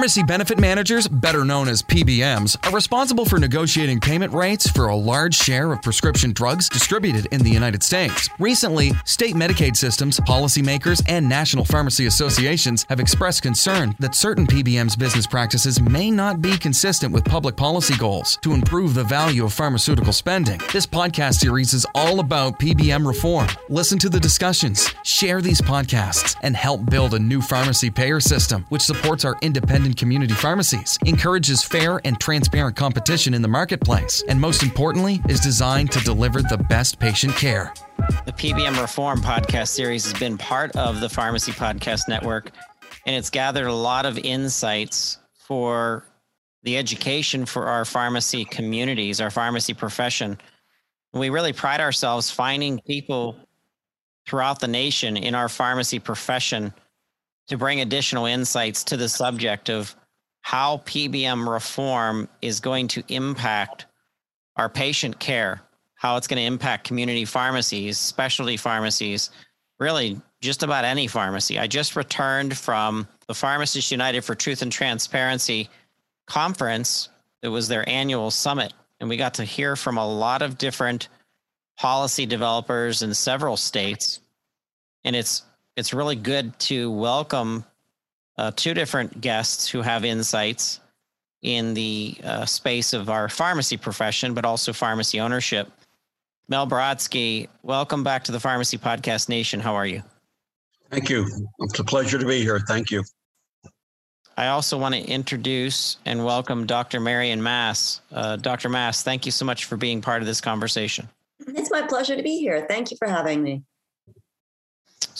Pharmacy benefit managers, better known as PBMs, are responsible for negotiating payment rates for a large share of prescription drugs distributed in the United States. Recently, state Medicaid systems, policymakers, and national pharmacy associations have expressed concern that certain PBMs' business practices may not be consistent with public policy goals to improve the value of pharmaceutical spending. This podcast series is all about PBM reform. Listen to the discussions, share these podcasts, and help build a new pharmacy payer system which supports our independent independent community pharmacies, encourages fair and transparent competition in the marketplace, and most importantly, is designed to deliver the best patient care. The PBM Reform podcast series has been part of the Pharmacy Podcast Network, and it's gathered a lot of insights for the education for our pharmacy communities, our pharmacy profession. We really pride ourselves finding people throughout the nation in our pharmacy profession to bring additional insights to the subject of how PBM reform is going to impact our patient care, how it's going to impact community pharmacies, specialty pharmacies, really just about any pharmacy. I just returned from the Pharmacists United for Truth and Transparency conference. It was their annual summit, and we got to hear from a lot of different policy developers in several states. And it's it's really good to welcome uh, two different guests who have insights in the uh, space of our pharmacy profession, but also pharmacy ownership. Mel Brodsky, welcome back to the Pharmacy Podcast Nation. How are you? Thank you. It's a pleasure to be here. Thank you. I also want to introduce and welcome Dr. Marion Mass. Uh, Dr. Mass, thank you so much for being part of this conversation. It's my pleasure to be here. Thank you for having me.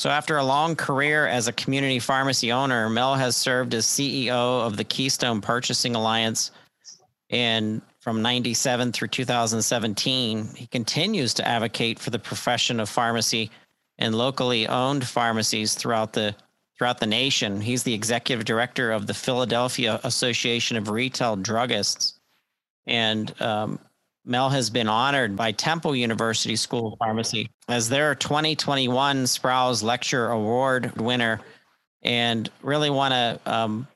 So, after a long career as a community pharmacy owner, Mel has served as CEO of the Keystone Purchasing Alliance. And from 97 through 2017, he continues to advocate for the profession of pharmacy and locally owned pharmacies throughout the throughout the nation. He's the executive director of the Philadelphia Association of Retail Druggists. And um, Mel has been honored by Temple University School of Pharmacy as their 2021 Sprouse Lecture Award winner, and really want to um,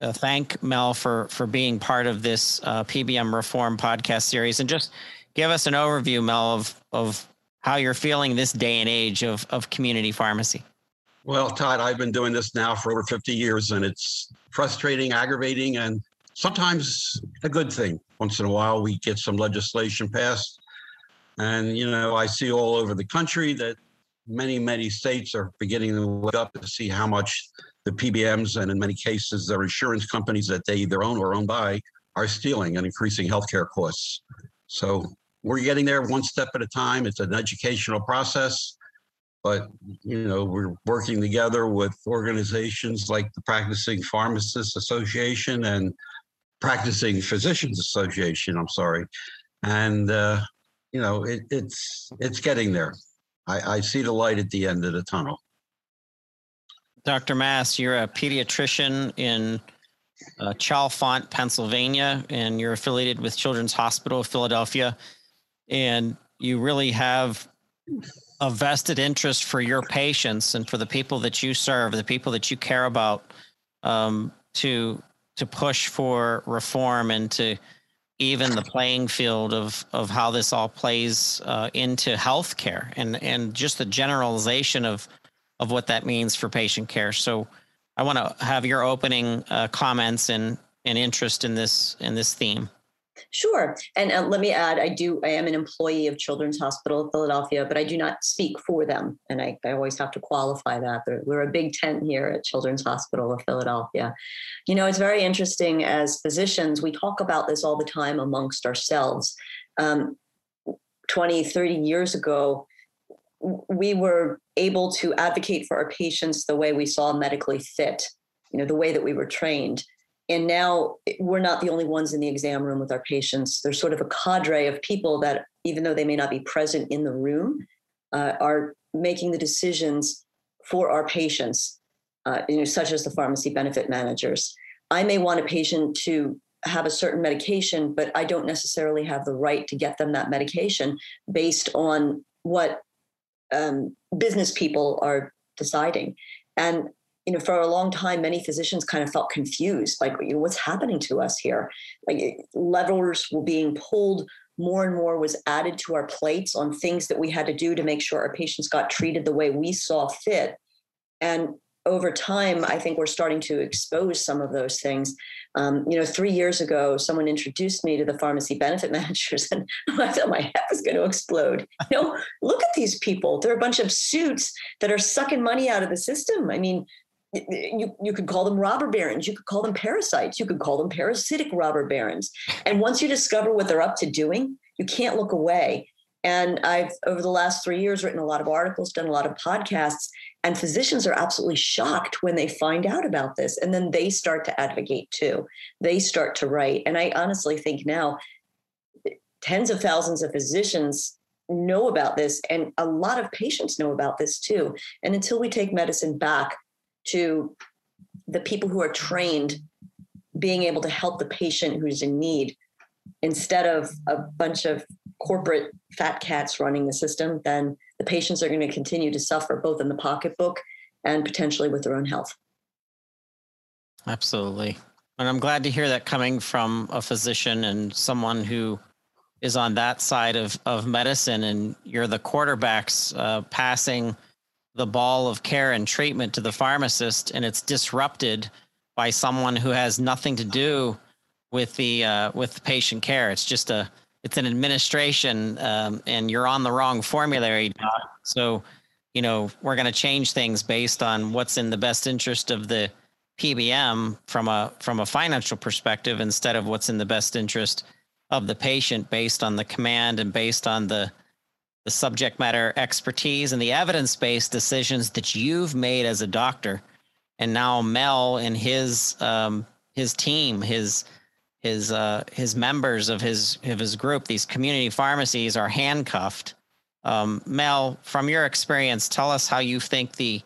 uh, thank Mel for for being part of this uh, PBM Reform podcast series, and just give us an overview, Mel, of of how you're feeling this day and age of of community pharmacy. Well, Todd, I've been doing this now for over 50 years, and it's frustrating, aggravating, and sometimes a good thing. Once in a while, we get some legislation passed. And, you know, I see all over the country that many, many states are beginning to wake up to see how much the PBMs and in many cases their insurance companies that they either own or own by are stealing and increasing healthcare costs. So we're getting there one step at a time. It's an educational process, but you know we're working together with organizations like the Practicing Pharmacists Association and practicing physicians association i'm sorry. And uh, you know it, it's it's getting there. I, I see the light at the end of the tunnel. Dr mass you're a pediatrician in uh, chalfont pennsylvania and you're affiliated with children's hospital of philadelphia. And you really have a vested interest for your patients and for the people that you serve the people that you care about um, to to push for reform and to even the playing field of of how this all plays uh, into healthcare and and just the generalization of of what that means for patient care. So, I want to have your opening uh, comments and and interest in this in this theme. Sure. And uh, let me add, I do, I am an employee of Children's Hospital of Philadelphia, but I do not speak for them. And I, I always have to qualify that. We're a big tent here at Children's Hospital of Philadelphia. You know, it's very interesting as physicians, we talk about this all the time amongst ourselves. Um, 20, 30 years ago, we were able to advocate for our patients the way we saw medically fit, you know, the way that we were trained and now we're not the only ones in the exam room with our patients. There's sort of a cadre of people that, even though they may not be present in the room, uh, are making the decisions for our patients. uh, you know, such as the pharmacy benefit managers. I may want a patient to have a certain medication, but I don't necessarily have the right to get them that medication based on what um, business people are deciding. And you know, for a long time, many physicians kind of felt confused, like, you know, what's happening to us here? Like levers were being pulled. More and more was added to our plates on things that we had to do to make sure our patients got treated the way we saw fit. And over time, I think we're starting to expose some of those things. Um, you know, three years ago, someone introduced me to the pharmacy benefit managers, and I thought my head was going to explode. You know, look at these people. They're a bunch of suits that are sucking money out of the system. I mean, you, you could call them robber barons you could call them parasites you could call them parasitic robber barons and once you discover what they're up to doing you can't look away and i've over the last three years written a lot of articles done a lot of podcasts and physicians are absolutely shocked when they find out about this. And then they start to advocate too. They start to write. And I honestly think now tens of thousands of physicians know about this, and a lot of patients know about this too. And until we take medicine back to the people who are trained being able to help the patient who's in need instead of a bunch of corporate fat cats running the system, then the patients are going to continue to suffer both in the pocketbook and potentially with their own health. Absolutely. And I'm glad to hear that coming from a physician and someone who is on that side of, of medicine and you're the quarterbacks uh, passing the ball of care and treatment to the pharmacist and it's disrupted by someone who has nothing to do with the uh, with patient care. It's just a it's an administration um, and you're on the wrong formulary so you know we're going to change things based on what's in the best interest of the pbm from a from a financial perspective instead of what's in the best interest of the patient based on the command and based on the the subject matter expertise and the evidence-based decisions that you've made as a doctor and now mel and his um, his team his his uh, his members of his of his group, these community pharmacies, are handcuffed. Um, Mel, from your experience, tell us how you think the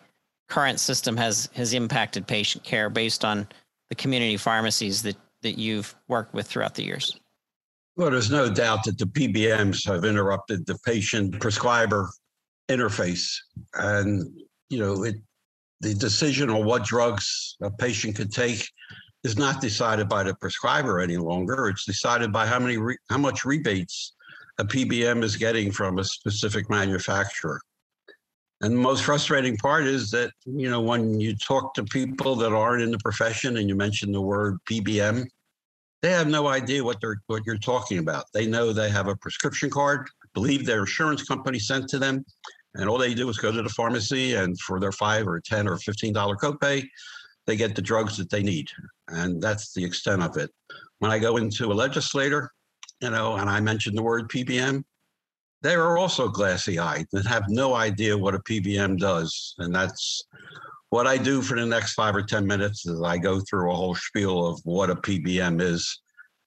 current system has has impacted patient care based on the community pharmacies that that you've worked with throughout the years. Well, there's no doubt that the PBMs have interrupted the patient prescriber interface, and you know it. The decision on what drugs a patient could take is not decided by the prescriber any longer. It's decided by how many re- how much rebates a PBM is getting from a specific manufacturer. And the most frustrating part is that you know when you talk to people that aren't in the profession and you mention the word PBM, they have no idea what they're what you're talking about. They know they have a prescription card, believe their insurance company sent to them, and all they do is go to the pharmacy and for their five or ten or fifteen dollar copay, they get the drugs that they need. And that's the extent of it. When I go into a legislator, you know, and I mention the word PBM, they are also glassy eyed and have no idea what a PBM does. And that's what I do for the next five or 10 minutes is I go through a whole spiel of what a PBM is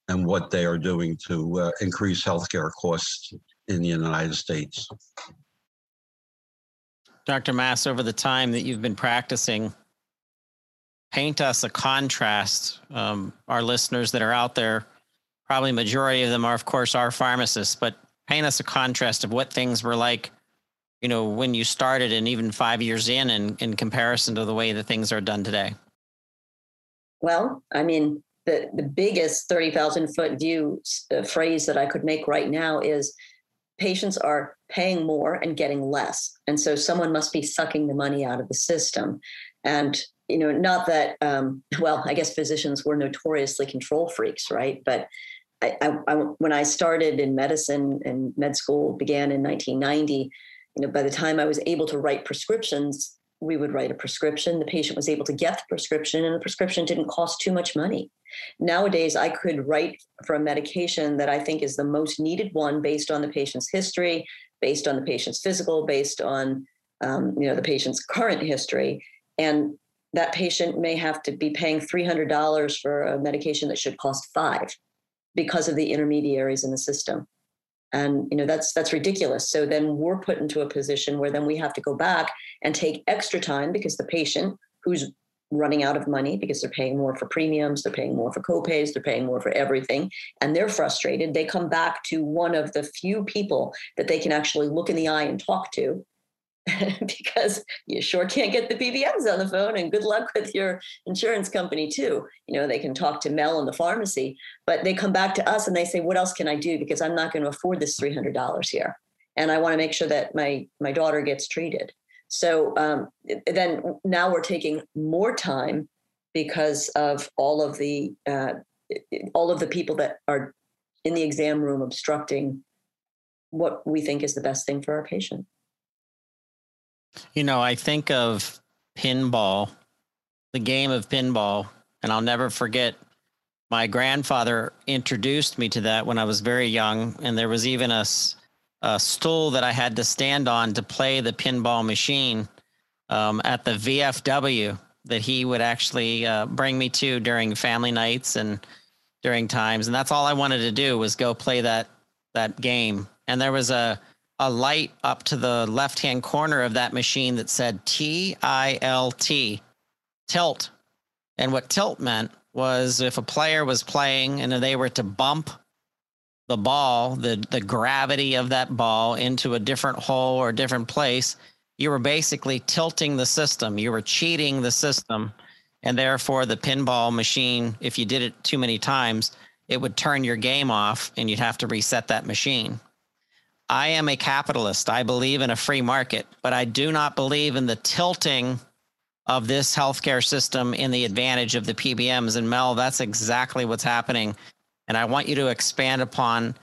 and what they are doing to uh, increase healthcare costs in the United States. Dr. Mass, over the time that you've been practicing, paint us a contrast. Um, our listeners that are out there, probably majority of them are, of course, our pharmacists, but paint us a contrast of what things were like, you know, when you started and even five years in, in, in comparison to the way that things are done today. Well, I mean, the, the biggest 30,000 foot view uh, phrase that I could make right now is patients are paying more and getting less. And so someone must be sucking the money out of the system. And you know, not that, um, well, I guess physicians were notoriously control freaks, right? But I, I, I, when I started in medicine and med school began in 1990, you know, by the time I was able to write prescriptions, we would write a prescription. The patient was able to get the prescription, and the prescription didn't cost too much money. Nowadays, I could write for a medication that I think is the most needed one based on the patient's history, based on the patient's physical, based on um, you know the patient's current history, and that patient may have to be paying $300 for a medication that should cost five because of the intermediaries in the system and you know that's that's ridiculous so then we're put into a position where then we have to go back and take extra time because the patient who's running out of money because they're paying more for premiums, they're paying more for copays, they're paying more for everything, and they're frustrated. They come back to one of the few people that they can actually look in the eye and talk to because you sure can't get the PBMs on the phone and good luck with your insurance company too. You know, they can talk to Mel in the pharmacy, but they come back to us and they say, what else can I do? Because I'm not going to afford this $300 here. And I want to make sure that my, my daughter gets treated. So um, then now we're taking more time because of all of the uh, all of the people that are in the exam room obstructing what we think is the best thing for our patient. You know, I think of pinball, the game of pinball, and I'll never forget my grandfather introduced me to that when I was very young. And there was even a, a stool that I had to stand on to play the pinball machine um, at the VFW that he would actually uh, bring me to during family nights and during times. And that's all I wanted to do was go play that that game. And there was a a light up to the left hand corner of that machine that said T I L T, tilt. And what tilt meant was if a player was playing and they were to bump the ball, the, the gravity of that ball into a different hole or a different place, you were basically tilting the system. You were cheating the system. And therefore, the pinball machine, if you did it too many times, it would turn your game off and you'd have to reset that machine. I am a capitalist. I believe in a free market, but I do not believe in the tilting of this healthcare system in the advantage of the PBMs. And Mel, that's exactly what's happening. And I want you to expand upon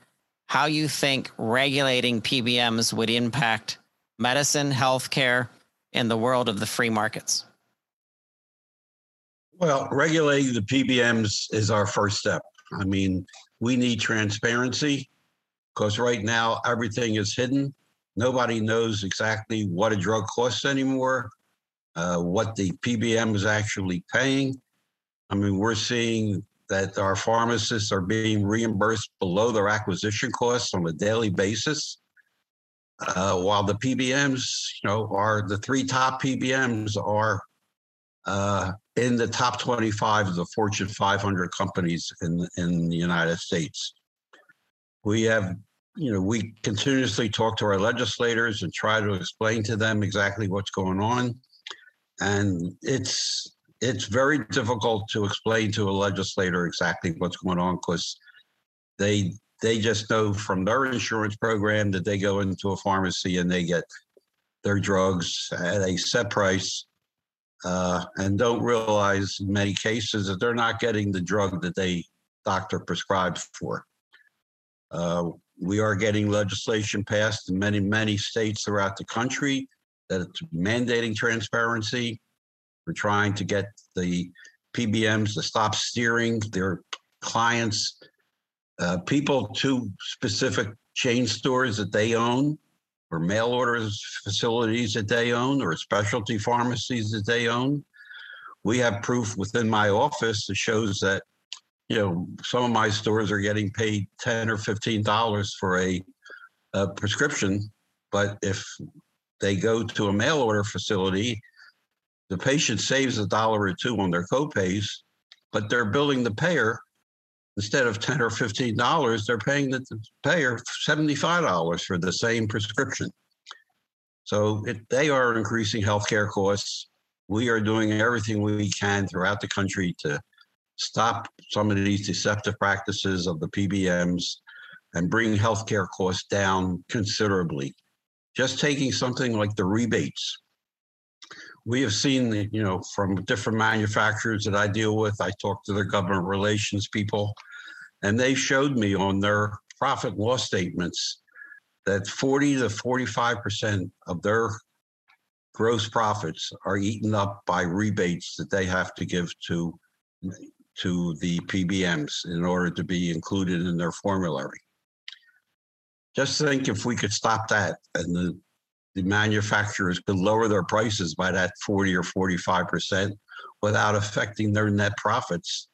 how you think regulating PBMs would impact medicine, healthcare, and the world of the free markets. Well, regulating the PBMs is our first step. I mean, we need transparency because right now everything is hidden. Nobody knows exactly what a drug costs anymore, uh, what the PBM is actually paying. I mean, we're seeing that our pharmacists are being reimbursed below their acquisition costs on a daily basis. Uh, while the PBMs, you know, are the three top PBMs are uh, in the top 25 of the Fortune 500 companies in in the United States we have you know we continuously talk to our legislators and try to explain to them exactly what's going on. And it's it's very difficult to explain to a legislator exactly what's going on because they they just know from their insurance program that they go into a pharmacy and they get their drugs at a set price uh, and don't realize in many cases that they're not getting the drug that they doctor prescribes for uh, we are getting legislation passed in many, many states throughout the country that mandating transparency. We're trying to get the PBMs to stop steering their clients, uh, people to specific chain stores that they own, or mail orders facilities that they own, or specialty pharmacies that they own. We have proof within my office that shows that you know, some of my stores are getting paid ten or fifteen dollars for a, a prescription, but if they go to a mail order facility, the patient saves a dollar or two on their copays, but they're billing the payer instead of ten or fifteen dollars, they're paying the payer seventy-five dollars for the same prescription. So it, they are increasing healthcare costs. We are doing everything we can throughout the country to stop some of these deceptive practices of the PBMs and bring healthcare costs down considerably. Just taking something like the rebates. We have seen, you know, from different manufacturers that I deal with, I talk to their government relations people, and they showed me on their profit and loss statements that 40 to 45% of their gross profits are eaten up by rebates that they have to give to to the PBMs in order to be included in their formulary. Just think if we could stop that and the, the manufacturers could lower their prices by that 40 or 45% without affecting their net profits.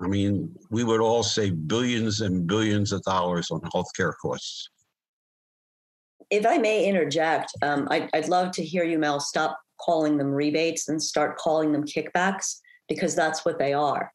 I mean, we would all save billions and billions of dollars on healthcare costs. If I may interject, um, I'd, I'd love to hear you, Mel, stop calling them rebates and start calling them kickbacks because that's what they are.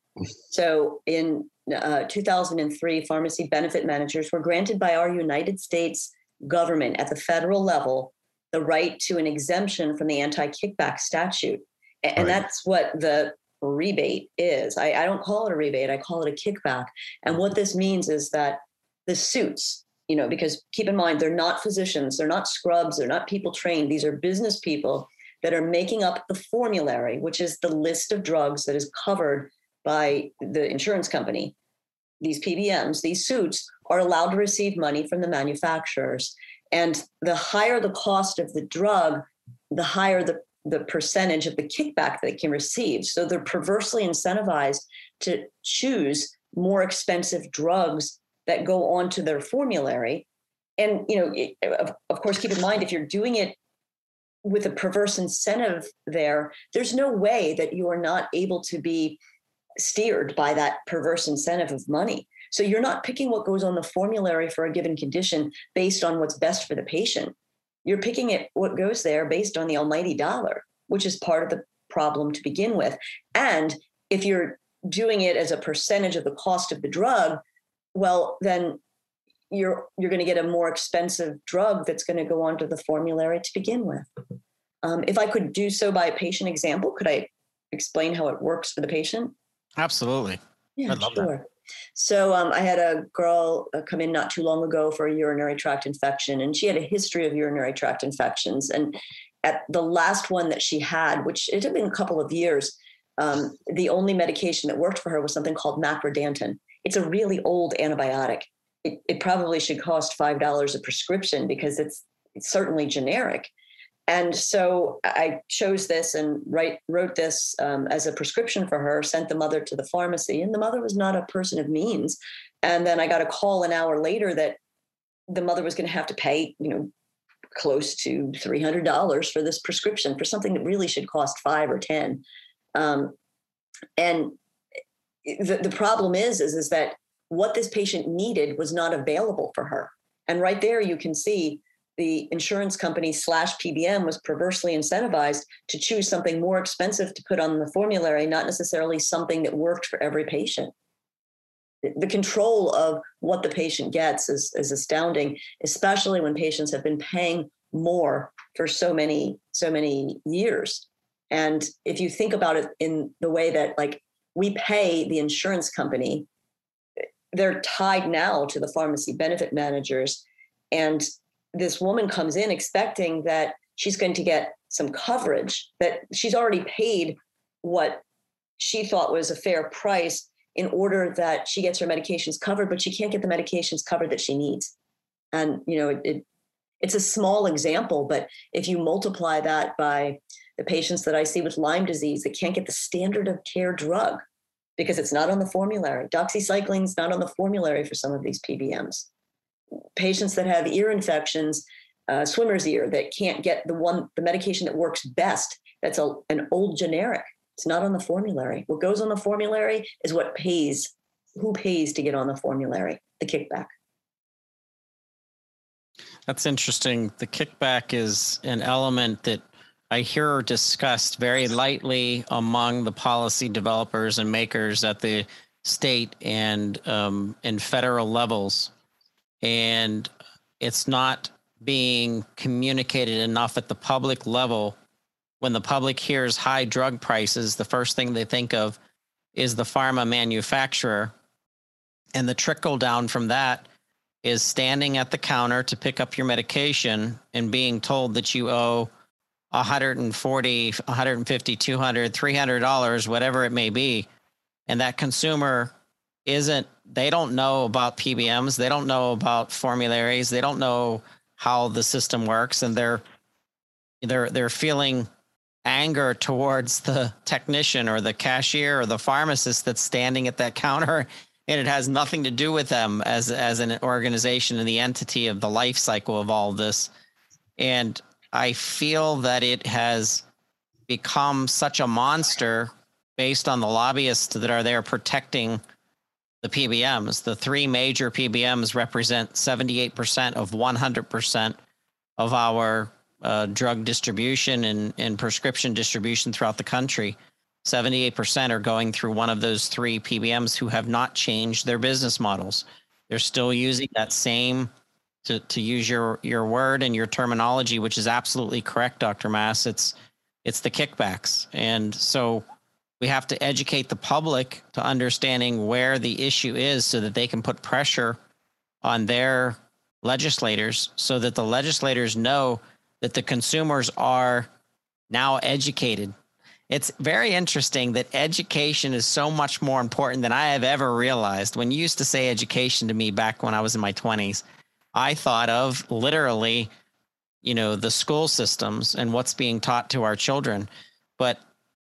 So in uh, 2003, pharmacy benefit managers were granted by our United States government at the federal level the right to an exemption from the anti kickback statute. And right. that's what the rebate is. I, I don't call it a rebate, I call it a kickback. And what this means is that the suits, you know, because keep in mind, they're not physicians, they're not scrubs, they're not people trained, these are business people that are making up the formulary, which is the list of drugs that is covered by the insurance company. These PBMs, these suits are allowed to receive money from the manufacturers. And the higher the cost of the drug, the higher the, the percentage of the kickback they can receive. So they're perversely incentivized to choose more expensive drugs that go onto their formulary. And you know, of, of course, keep in mind if you're doing it with a perverse incentive there, there's no way that you are not able to be steered by that perverse incentive of money. So you're not picking what goes on the formulary for a given condition based on what's best for the patient. You're picking it what goes there based on the almighty dollar, which is part of the problem to begin with. And if you're doing it as a percentage of the cost of the drug, well, then you're you're going to get a more expensive drug that's going to go onto the formulary to begin with. Um, if I could do so by a patient example, could I explain how it works for the patient? Absolutely. Yeah, sure. That. So um, I had a girl uh, come in not too long ago for a urinary tract infection, and she had a history of urinary tract infections. And at the last one that she had, which it had been a couple of years, um, the only medication that worked for her was something called macrodantin. It's a really old antibiotic. It, it probably should cost five dollars a prescription because it's, it's certainly generic. And so I chose this and write, wrote this um, as a prescription for her, sent the mother to the pharmacy, and the mother was not a person of means. And then I got a call an hour later that the mother was going to have to pay, you know, close to $300 for this prescription for something that really should cost five or 10. Um, and the, the problem is, is, is that what this patient needed was not available for her. And right there, you can see the insurance company slash PBM was perversely incentivized to choose something more expensive to put on the formulary, not necessarily something that worked for every patient. The control of what the patient gets is, is astounding, especially when patients have been paying more for so many, so many years. And if you think about it in the way that like we pay the insurance company, they're tied now to the pharmacy benefit managers. And this woman comes in expecting that she's going to get some coverage, that she's already paid what she thought was a fair price in order that she gets her medications covered, but she can't get the medications covered that she needs. And you know, it, it, it's a small example, but if you multiply that by the patients that I see with Lyme disease that can't get the standard of care drug because it's not on the formulary, doxycycline is not on the formulary for some of these PBMs patients that have ear infections, uh, swimmer's ear, that can't get the one, the medication that works best. That's a, an old generic. It's not on the formulary. What goes on the formulary is what pays. Who pays to get on the formulary? The kickback. That's interesting. The kickback is an element that I hear discussed very lightly among the policy developers and makers at the state and um, and federal levels and it's not being communicated enough at the public level. When the public hears high drug prices, the first thing they think of is the pharma manufacturer. And the trickle down from that is standing at the counter to pick up your medication and being told that you owe 140, 150, 200, 300 dollars, whatever it may be. And that consumer isn't they don't know about PBMs, they don't know about formularies, they don't know how the system works and they're they're they're feeling anger towards the technician or the cashier or the pharmacist that's standing at that counter and it has nothing to do with them as as an organization and the entity of the life cycle of all this. And i feel that it has become such a monster based on the lobbyists that are there protecting the PBMs. The three major PBMs represent 78% of 100% of our uh, drug distribution and, and prescription distribution throughout the country, 78% are going through one of those three PBMs who have not changed their business models. They're still using that same, to, to use your, your word and your terminology, which is absolutely correct, Dr. Mass. It's, it's the kickbacks. And so we have to educate the public to understanding where the issue is so that they can put pressure on their legislators so that the legislators know that the consumers are now educated. It's very interesting that education is so much more important than I have ever realized. When you used to say education to me back when I was in my 20s, I thought of literally, you know, the school systems and what's being taught to our children. But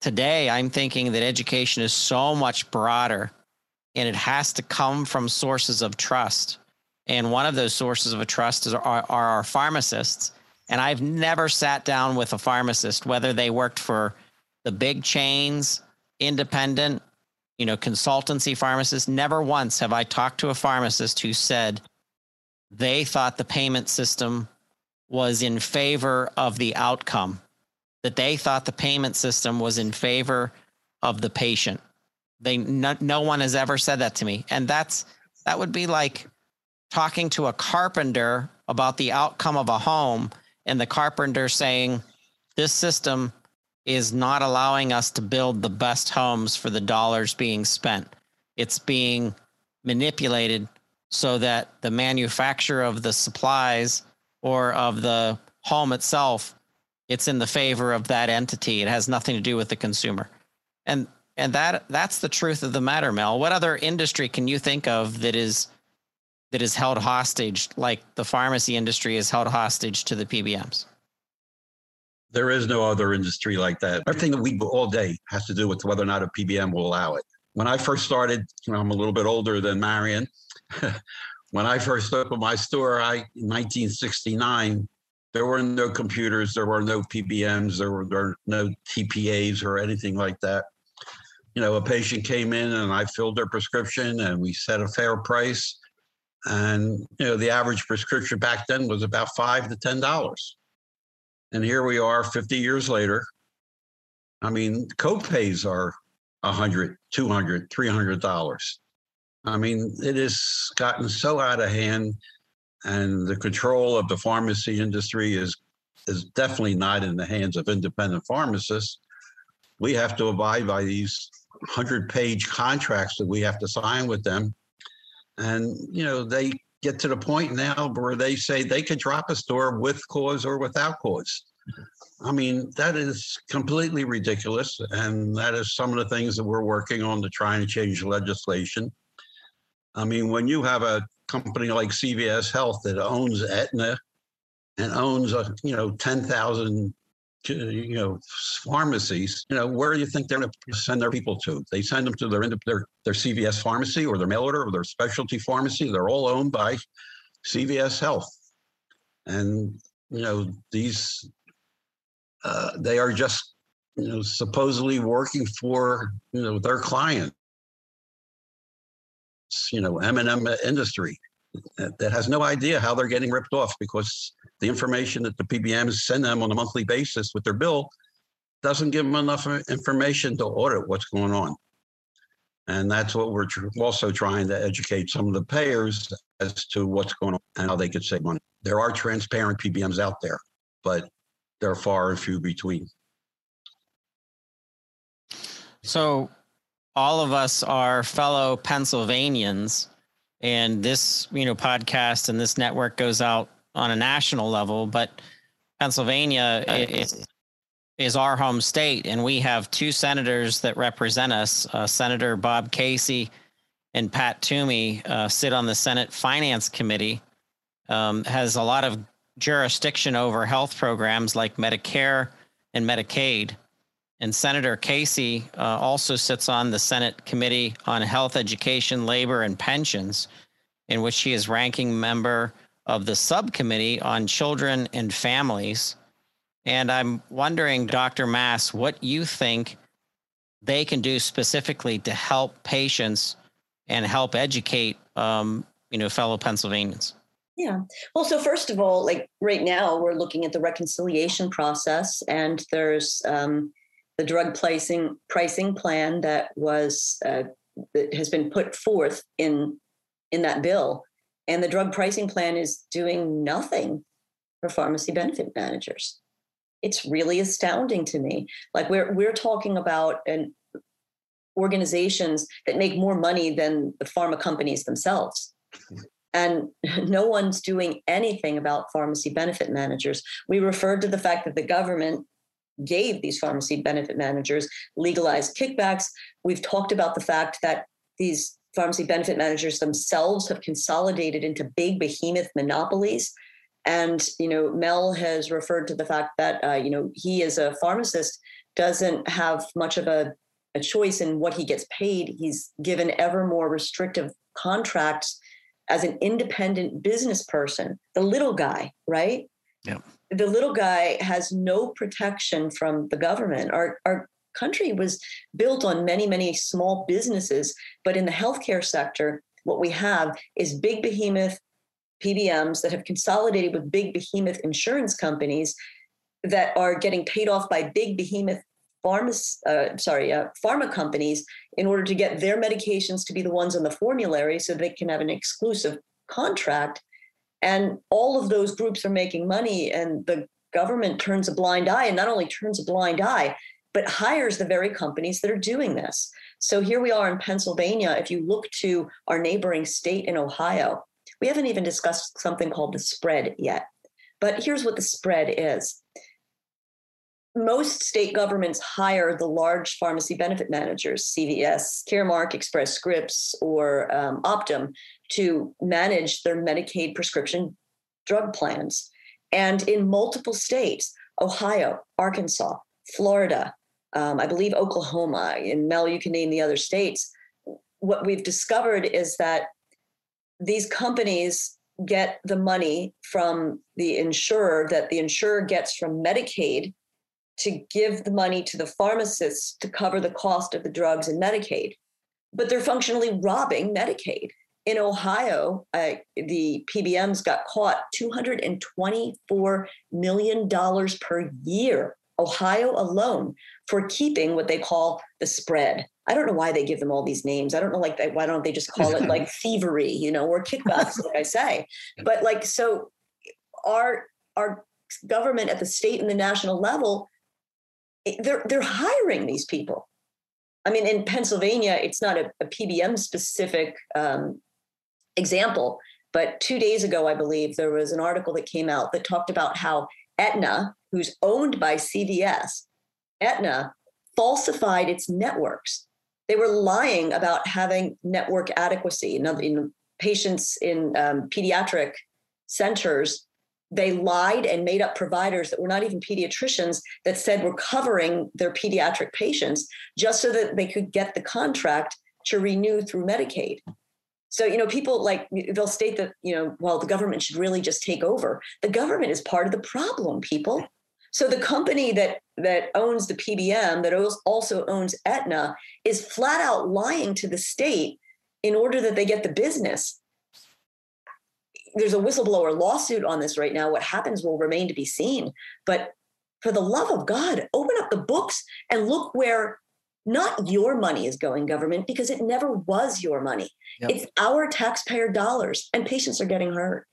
today I'm thinking that education is so much broader and it has to come from sources of trust. And one of those sources of a trust is, are, are our pharmacists. And I've never sat down with a pharmacist, whether they worked for the big chains, independent, you know, consultancy pharmacists. Never once have I talked to a pharmacist who said they thought the payment system was in favor of the outcome, that they thought the payment system was in favor of the patient. They no, no one has ever said that to me. And that's that would be like talking to a carpenter about the outcome of a home and the carpenter saying this system is not allowing us to build the best homes for the dollars being spent it's being manipulated so that the manufacturer of the supplies or of the home itself it's in the favor of that entity it has nothing to do with the consumer and and that that's the truth of the matter mel what other industry can you think of that is that is held hostage, like the pharmacy industry is held hostage to the PBMs? There is no other industry like that. Everything that we do all day has to do with whether or not a PBM will allow it. When I first started, you know, I'm a little bit older than Marion. when I first opened my store, I in 1969, there were no computers, there were no PBMs, there were, there were no TPAs or anything like that. You know, a patient came in and I filled their prescription and we set a fair price. And you know the average prescription back then was about five to ten dollars. And here we are 50 years later. I mean co-pays are 100 200 300 dollars. I mean it has gotten so out of hand and the control of the pharmacy industry is is definitely not in the hands of independent pharmacists we have to abide by these 100 page contracts that we have to sign with them and, you know, they get to the point now where they say they could drop a store with cause or without cause. I mean, that is completely ridiculous. And that is some of the things that we're working on to try and change legislation. I mean, when you have a company like CVS Health that owns Aetna and owns, a, you know, 10,000 you know pharmacies you know where do you think they're going to send their people to? They send them to their their, their cvs pharmacy or their mail order or their specialty pharmacy. They're all owned by cvs health. And you know these uh, they are just you know supposedly working for you know their client you know m&m industry that has no idea how they're getting ripped off because the information that the PBMs send them on a monthly basis with their bill doesn't give them enough information to audit what's going on. And that's what we're tr- also trying to educate some of the payers as to what's going on and how they could save money. There are transparent PBMs out there, but they're far and few between. So, all of us are fellow Pennsylvanians, and this you know podcast and this network goes out on a national level, but Pennsylvania is, is our home state, and we have two senators that represent us. Uh, Senator Bob Casey and Pat Toomey uh, sit on the Senate Finance Committee. Um, has a lot of jurisdiction over health programs like Medicare and Medicaid. And Senator Casey uh, also sits on the Senate Committee on Health, Education, Labor, and Pensions, in which he is ranking member of the subcommittee on children and families. And I'm wondering, Dr. Mass, what you think they can do specifically to help patients and help educate, um, you know, fellow Pennsylvanians. Yeah. Well, so first of all, like right now, we're looking at the reconciliation process, and there's um, the drug pricing pricing plan that was uh, that has been put forth in in that bill, and the drug pricing plan is doing nothing for pharmacy benefit managers. It's really astounding to me. Like we're we're talking about an organizations that make more money than the pharma companies themselves. And no one's doing anything about pharmacy benefit managers. We referred to the fact that the government gave these pharmacy benefit managers legalized kickbacks. We've talked about the fact that these pharmacy benefit managers themselves have consolidated into big behemoth monopolies. And you know, Mel has referred to the fact that uh, you know he, as a pharmacist, doesn't have much of a, a choice in what he gets paid. He's given ever more restrictive contracts as an independent business person, the little guy, right? Yeah. The little guy has no protection from the government. Our our country was built on many, many small businesses, but in the healthcare sector, what we have is big behemoth PBMs that have consolidated with big behemoth insurance companies that are getting paid off by big behemoth pharma, uh, sorry, uh, pharma companies in order to get their medications to be the ones on the formulary so they can have an exclusive contract. And all of those groups are making money, and the government turns a blind eye, and not only turns a blind eye, but hires the very companies that are doing this. So here we are in Pennsylvania. If you look to our neighboring state in Ohio, we haven't even discussed something called the spread yet. But here's what the spread is most state governments hire the large pharmacy benefit managers, CVS, Caremark, Express Scripts, or um, Optum, to manage their Medicaid prescription drug plans. And in multiple states, Ohio, Arkansas, Florida, um, I believe Oklahoma, and Mel, you can name the other states. What we've discovered is that these companies get the money from the insurer that the insurer gets from Medicaid to give the money to the pharmacists to cover the cost of the drugs in Medicaid. But they're functionally robbing Medicaid. In Ohio, uh, the PBMs got caught $224 million per year, Ohio alone, for keeping what they call the spread. I don't know why they give them all these names. I don't know, like, why don't they just call it like thievery, you know, or kickbacks, like I say. But like, so our our government at the state and the national level they're they're hiring these people. I mean, in Pennsylvania, it's not a, a PBM specific um, example, but two days ago, I believe there was an article that came out that talked about how Aetna, who's owned by CVS, Aetna falsified its networks. They were lying about having network adequacy. In, in patients in um, pediatric centers they lied and made up providers that were not even pediatricians that said we're covering their pediatric patients just so that they could get the contract to renew through Medicaid. So, you know, people like they'll state that, you know, well, the government should really just take over. The government is part of the problem, people. So the company that that owns the PBM, that also owns Aetna, is flat out lying to the state in order that they get the business there's a whistleblower lawsuit on this right now. What happens will remain to be seen. But for the love of God, open up the books and look where not your money is going, government, because it never was your money. Yep. It's our taxpayer dollars, and patients are getting hurt.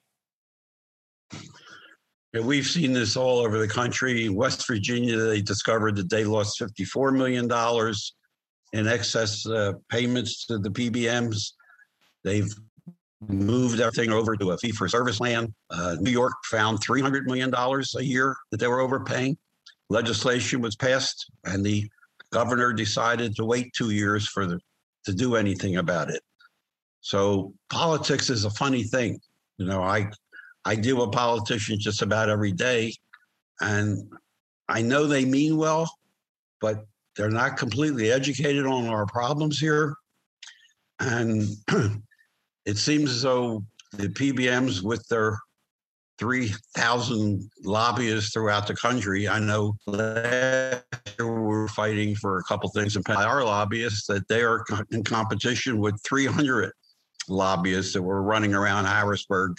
Yeah, we've seen this all over the country. West Virginia, they discovered that they lost $54 million in excess uh, payments to the PBMs. They've moved everything over to a fee for service plan. Uh, New York found $300 million a year that they were overpaying. Legislation was passed, and the governor decided to wait two years for the, to do anything about it. So politics is a funny thing. You know, I I deal with politicians just about every day, and I know they mean well, but they're not completely educated on our problems here. And it seems as though the PBMs, with their 3,000 lobbyists throughout the country, I know last year we were fighting for a couple things in our lobbyists that they are in competition with 300 lobbyists that were running around Harrisburg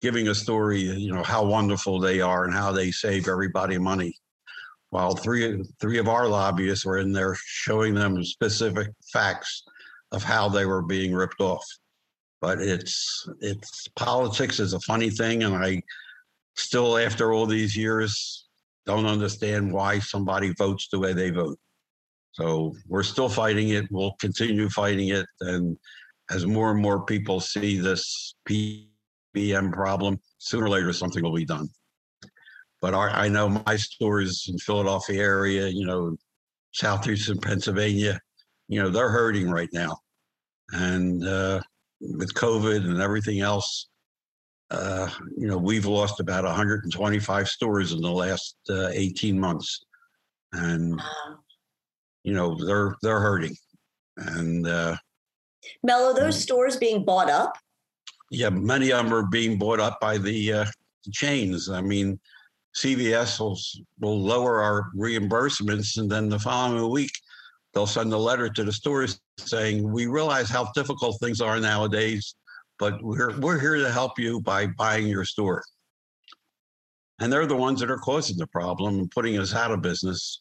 giving a story, you know, how wonderful they are and how they save everybody money. While three three of our lobbyists were in there showing them specific facts of how they were being ripped off. But it's it's politics is a funny thing, and I still, after all these years, don't understand why somebody votes the way they vote. So we're still fighting it. We'll continue fighting it. And as more and more people see this PBM problem, sooner or later something will be done. But our, I know my stores in Philadelphia area, you know, southeastern Pennsylvania, you know, they're hurting right now. And uh, with COVID and everything else, uh, you know, we've lost about 125 stores in the last uh, 18 months, and you know they're they're hurting. And uh, Mel, those mm. stores being bought up? Yeah, many of them are being bought up by the uh, chains. I mean, CVS will will lower our reimbursements, and then the following week they'll send a letter to the stores saying, "We realize how difficult things are nowadays but we're we're here to help you by buying your store. And they're the ones that are causing the problem and putting us out of business.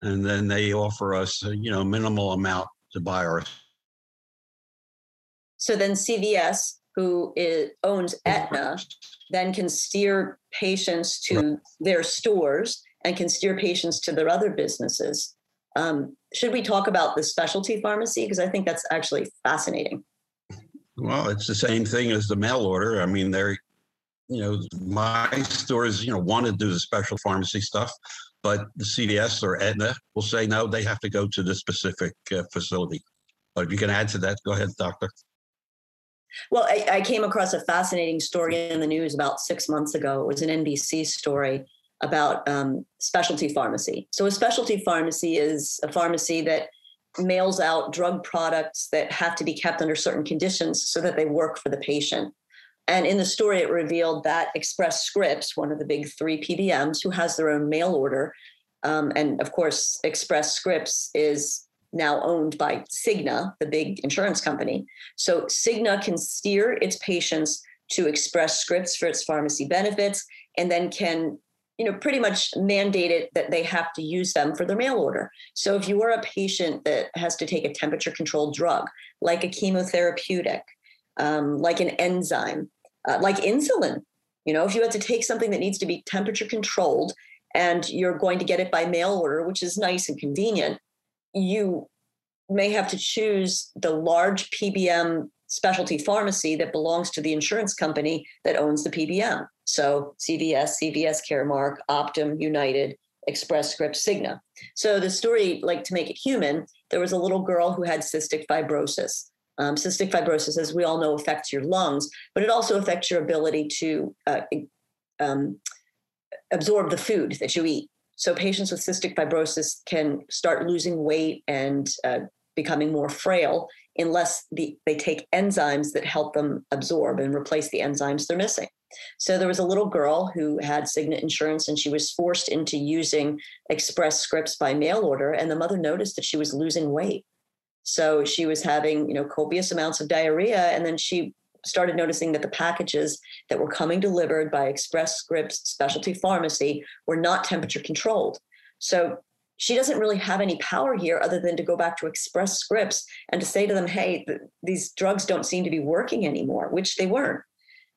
And then they offer us, a, you know, minimal amount to buy our. So then CVS, who is, owns Aetna, then can steer patients to right. their stores and can steer patients to their other businesses. Um, should we talk about the specialty pharmacy? Because I think that's actually fascinating. Well, it's the same thing as the mail order. I mean, they're, you know, my stores, you know, want to do the special pharmacy stuff, but the CVS or Aetna will say no, they have to go to the specific uh, facility. But if you can add to that, go ahead, doctor. Well, I, I, came across a fascinating story in the news about six months ago. It was an NBC story about um, specialty pharmacy. So, a specialty pharmacy is a pharmacy that mails out drug products that have to be kept under certain conditions so that they work for the patient. And in the story, it revealed that Express Scripts, one of the big three PBMs, who has their own mail order, um, and of course, Express Scripts is now owned by Cigna, the big insurance company. So Cigna can steer its patients to Express Scripts for its pharmacy benefits, and then can you know, pretty much mandated that they have to use them for their mail order. So if you are a patient that has to take a temperature controlled drug, like a chemotherapeutic, um, like an enzyme, uh, like insulin, you know, if you had to take something that needs to be temperature controlled and you're going to get it by mail order, which is nice and convenient, you may have to choose the large PBM specialty pharmacy that belongs to the insurance company that owns the PBM. So CVS, CVS Caremark, Optum, United, Express Scripts, Cigna. So the story, like to make it human, there was a little girl who had cystic fibrosis. Um, cystic fibrosis, as we all know, affects your lungs, but it also affects your ability to uh, um, absorb the food that you eat. So patients with cystic fibrosis can start losing weight and uh, becoming more frail unless the, they take enzymes that help them absorb and replace the enzymes they're missing. So there was a little girl who had Cigna insurance and she was forced into using Express Scripts by mail order, and the mother noticed that she was losing weight. So she was having, you know, copious amounts of diarrhea, and then she started noticing that the packages that were coming delivered by Express Scripts specialty pharmacy were not temperature controlled. So she doesn't really have any power here other than to go back to Express Scripts and to say to them, hey, th- these drugs don't seem to be working anymore, which they weren't.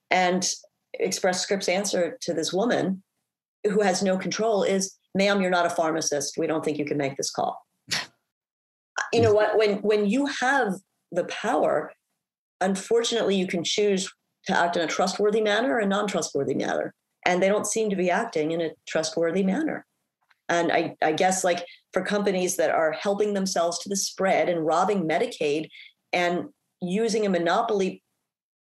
And Express Scripts answer to this woman who has no control is, ma'am, you're not a pharmacist. We don't think you can make this call. you know what? When when you have the power, unfortunately, you can choose to act in a trustworthy manner or a non-trustworthy manner. And they don't seem to be acting in a trustworthy manner. And I, I guess like for companies that are helping themselves to the spread and robbing Medicaid and using a monopoly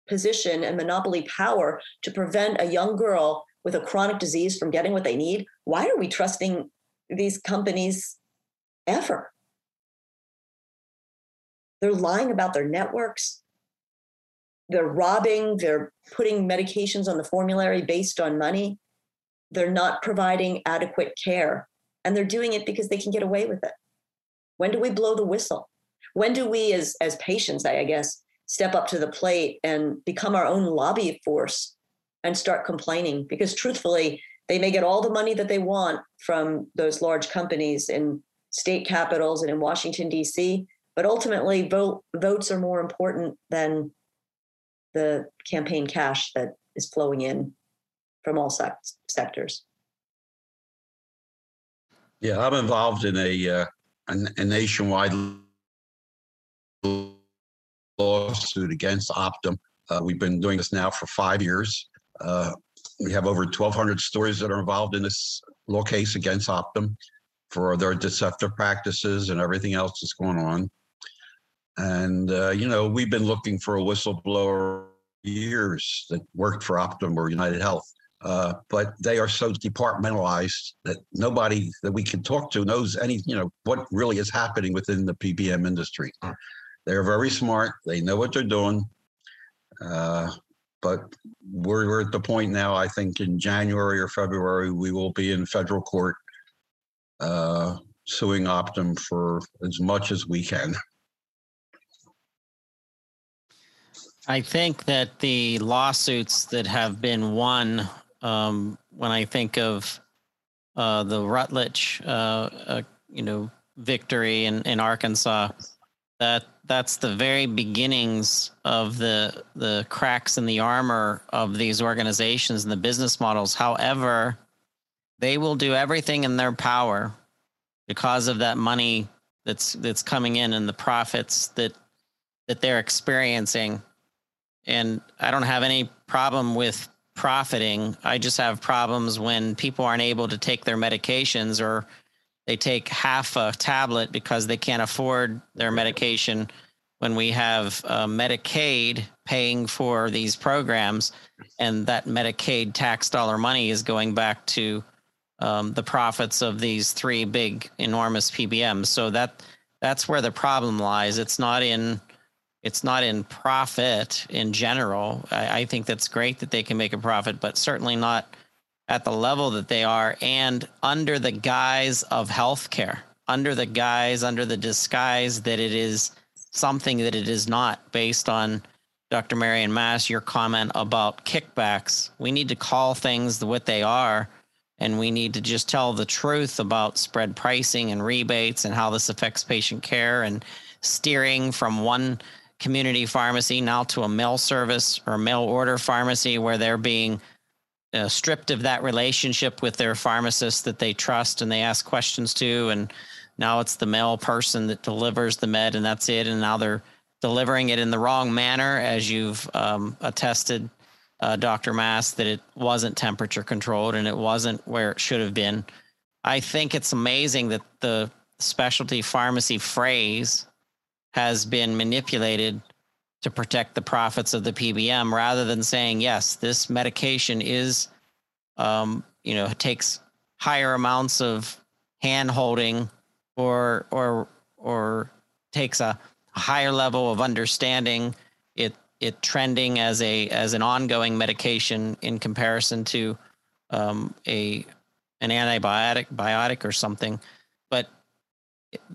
position and monopoly power to prevent a young girl with a chronic disease from getting what they need, why are we trusting these companies ever? They're lying about their networks. They're robbing, they're putting medications on the formulary based on money. They're not providing adequate care, and they're doing it because they can get away with it. When do we blow the whistle? When do we, as, as patients, I guess, step up to the plate and become our own lobby force and start complaining because truthfully, they may get all the money that they want from those large companies in state capitals and in Washington, D.C., but ultimately, vote, votes are more important than the campaign cash that is flowing in from all sec- sectors. Yeah, I'm involved in a, uh, a, a nationwide lawsuit against Optum. Uh, we've been doing this now for five years. Uh, we have over 1,200 stories that are involved in this law case against Optum for their deceptive practices and everything else that's going on. And, uh, you know, we've been looking for a whistleblower years that worked for Optum or United Health. Uh, but they are so departmentalized that nobody that we can talk to knows any, you know, what really is happening within the PBM industry. They're very smart. They know what they're doing. Uh, but we're, we're at the point now, I think in January or February, we will be in federal court uh, suing Optum for as much as we can. I think that the lawsuits that have been won, um, when I think of uh, the Rutledge, uh, uh, you know, victory in, in Arkansas, that that's the very beginnings of the the cracks in the armor of these organizations and the business models. However, they will do everything in their power because of that money that's that's coming in and the profits that that they're experiencing and I don't have any problem with profiting. I just have problems when people aren't able to take their medications or they take half a tablet because they can't afford their medication when we have uh, Medicaid paying for these programs and that Medicaid tax dollar money is going back to um, the profits of these three big enormous PBMs. So that that's where the problem lies. It's not in it's not in profit in general. I, I, think that's great that they can make a profit, but certainly not at the level that they are and under the guise of healthcare, under the guise, under the disguise that it is something that it is not based on Dr. Marion Mass, your comment about kickbacks. We need to call things what they are. And we need to just tell the truth about spread pricing and rebates and how this affects patient care and steering from one community pharmacy now to a mail service or mail order pharmacy where they're being uh, stripped of that relationship with their pharmacist that they trust and they ask questions to and now it's the mail person that delivers the med and that's it and now they're delivering it in the wrong manner as you've um, attested uh, dr mass that it wasn't temperature controlled and it wasn't where it should have been. I think it's amazing that the specialty pharmacy phrase has been manipulated to protect the profits of the PBM rather than saying, yes, this medication is, um, you know, takes higher amounts of hand holding or, or, or takes a higher level of understanding it, it trending as a, as an ongoing medication in comparison to, um, a, an antibiotic, biotic or something.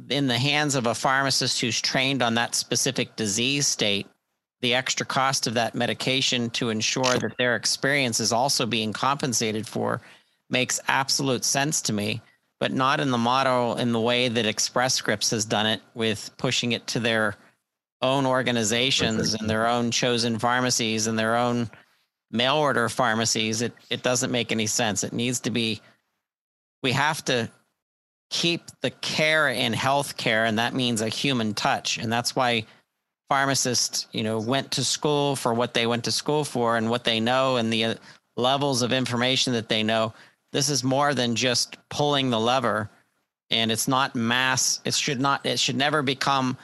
In the hands of a pharmacist who's trained on that specific disease state, the extra cost of that medication to ensure that their experience is also being compensated for makes absolute sense to me, but not in the model in the way that Express Scripts has done it with pushing it to their own organizations and their own chosen pharmacies and their own mail order pharmacies. It it doesn't make any sense. It needs to be we have to keep the care in healthcare, and that means a human touch. And that's why pharmacists, you know, went to school for what they went to school for and what they know and the uh, levels of information that they know. This is more than just pulling the lever, and it's not mass. It should not. It should never become,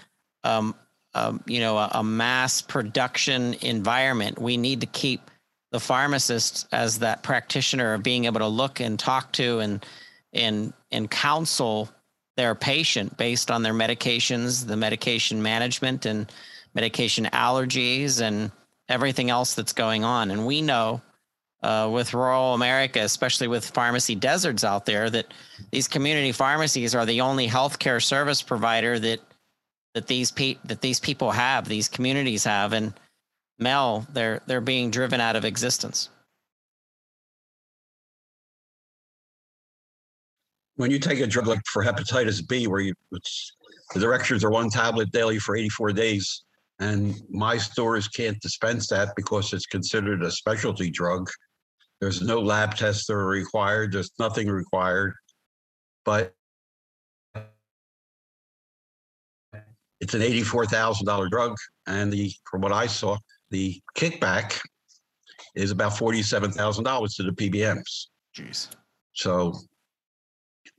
um, um, you know, a, a mass production environment. We need to keep the pharmacist as that practitioner of being able to look and talk to and and and counsel their patient based on their medications, the medication management and medication allergies and everything else that's going on. And we know uh, with rural America, especially with pharmacy deserts out there, that these community pharmacies are the only healthcare service provider that that these pe- that these people have, these communities have, and Mel, they're they're being driven out of existence. When you take a drug like for hepatitis B, where you it's, the directions are one tablet daily for 84 days, and my stores can't dispense that because it's considered a specialty drug. There's no lab tests that are required. There's nothing required, but it's an eighty-four thousand dollar drug, and the from what I saw, the kickback is about forty-seven thousand dollars to the PBMs. Jeez. So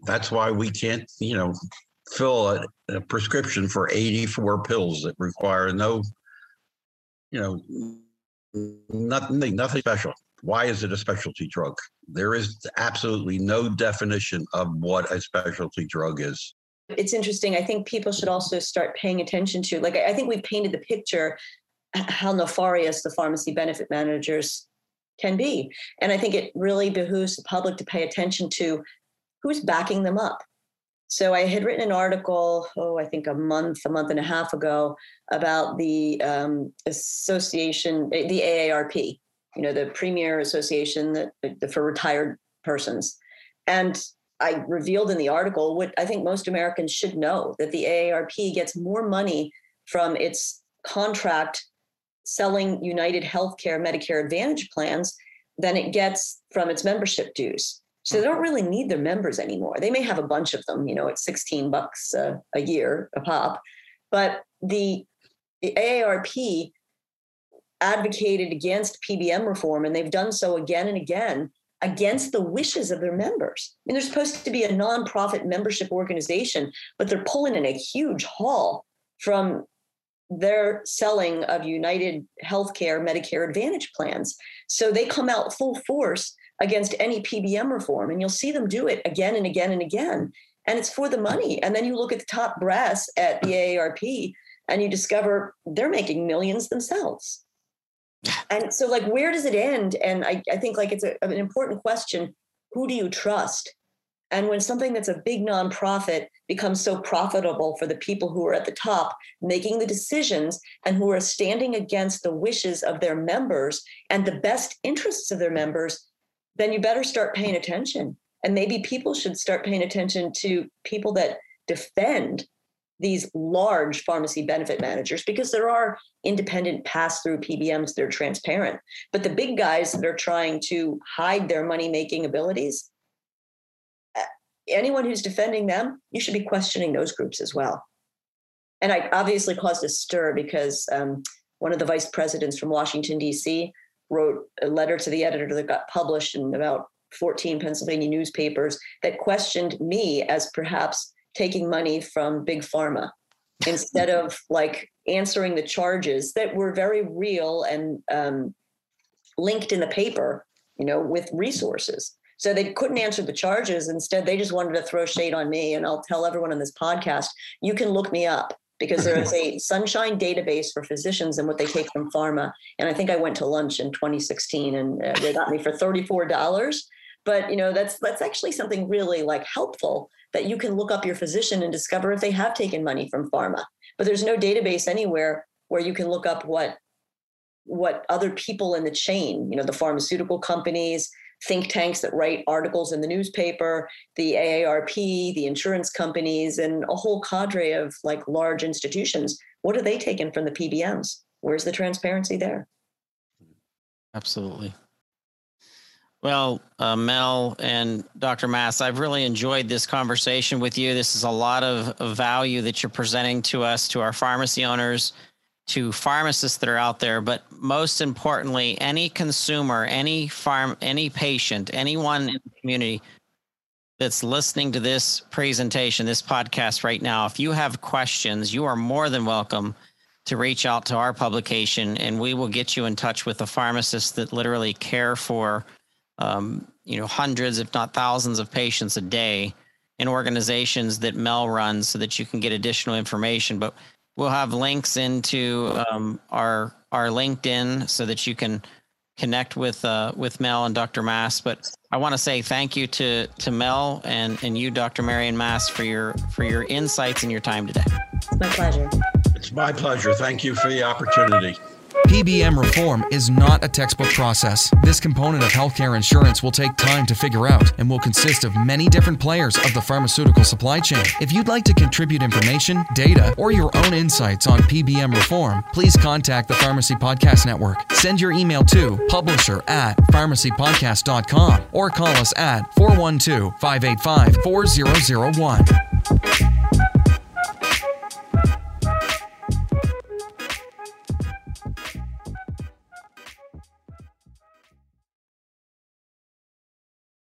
that's why we can't, you know, fill a, a prescription for 84 pills that require no, you know, nothing, nothing special. Why is it a specialty drug? There is absolutely no definition of what a specialty drug is. It's interesting. I think people should also start paying attention to, like, I think we've painted the picture how nefarious the pharmacy benefit managers can be. And I think it really behooves the public to pay attention to who's backing them up. So I had written an article, oh, I think a month, a month and a half ago, about the um, association, the AARP, you know, the premier association that, for retired persons. And I revealed in the article what I think most Americans should know that the AARP gets more money from its contract selling United Healthcare Medicare Advantage plans than it gets from its membership dues. So they don't really need their members anymore. They may have a bunch of them, you know, at 16 bucks a, a year a pop, but the, the AARP advocated against PBM reform, and they've done so again and again against the wishes of their members. I mean, they're supposed to be a nonprofit membership organization, but they're pulling in a huge haul from their selling of United Healthcare Medicare Advantage plans. So they come out full force against any PBM reform. And you'll see them do it again and again and again. And it's for the money. And then you look at the top brass at the AARP and you discover they're making millions themselves. And so, like, where does it end? And I, I think, like, it's a, an important question who do you trust? And when something that's a big nonprofit becomes so profitable for the people who are at the top making the decisions and who are standing against the wishes of their members and the best interests of their members, then you better start paying attention. And maybe people should start paying attention to people that defend these large pharmacy benefit managers because there are independent pass through PBMs that are transparent. But the big guys that are trying to hide their money making abilities, uh, anyone who's defending them, you should be questioning those groups as well. And I obviously caused a stir because um, one of the vice presidents from Washington, D.C., wrote a letter to the editor that got published in about 14 Pennsylvania newspapers that questioned me as perhaps taking money from big pharma instead of like answering the charges that were very real and um, linked in the paper, you know, with resources. So they couldn't answer the charges. Instead, they just wanted to throw shade on me. And I'll tell everyone on this podcast, you can look me up because there is a sunshine database for physicians and what they take from pharma. And I think I went to lunch in 2016 and uh, they got me for $34. But you know that's that's actually something really like helpful that you can look up your physician and discover if they have taken money from pharma. But there's no database anywhere where you can look up what what other people in the chain, you know, the pharmaceutical companies, think tanks that write articles in the newspaper, the AARP, the insurance companies, and a whole cadre of like large institutions. What are they taking from the PBMs? Where's the transparency there? Absolutely. Well, uh, Mel and Dr. Mass, I've really enjoyed this conversation with you. This is a lot of value that you're presenting to us, to our pharmacy owners, to pharmacists that are out there, but most importantly, any consumer, any farm, any patient, anyone in the community that's listening to this presentation, this podcast right now, if you have questions, you are more than welcome to reach out to our publication and we will get you in touch with the pharmacists that literally care for um, you know hundreds if not thousands of patients a day in organizations that mel runs so that you can get additional information. But We'll have links into um, our our LinkedIn so that you can connect with uh, with Mel and Dr. Mass. But I want to say thank you to to Mel and and you, Dr. Marion Mass, for your for your insights and your time today. It's my pleasure. It's my pleasure. Thank you for the opportunity. PBM reform is not a textbook process. This component of healthcare insurance will take time to figure out and will consist of many different players of the pharmaceutical supply chain. If you'd like to contribute information, data, or your own insights on PBM reform, please contact the Pharmacy Podcast Network. Send your email to publisher at pharmacypodcast.com or call us at 412 585 4001.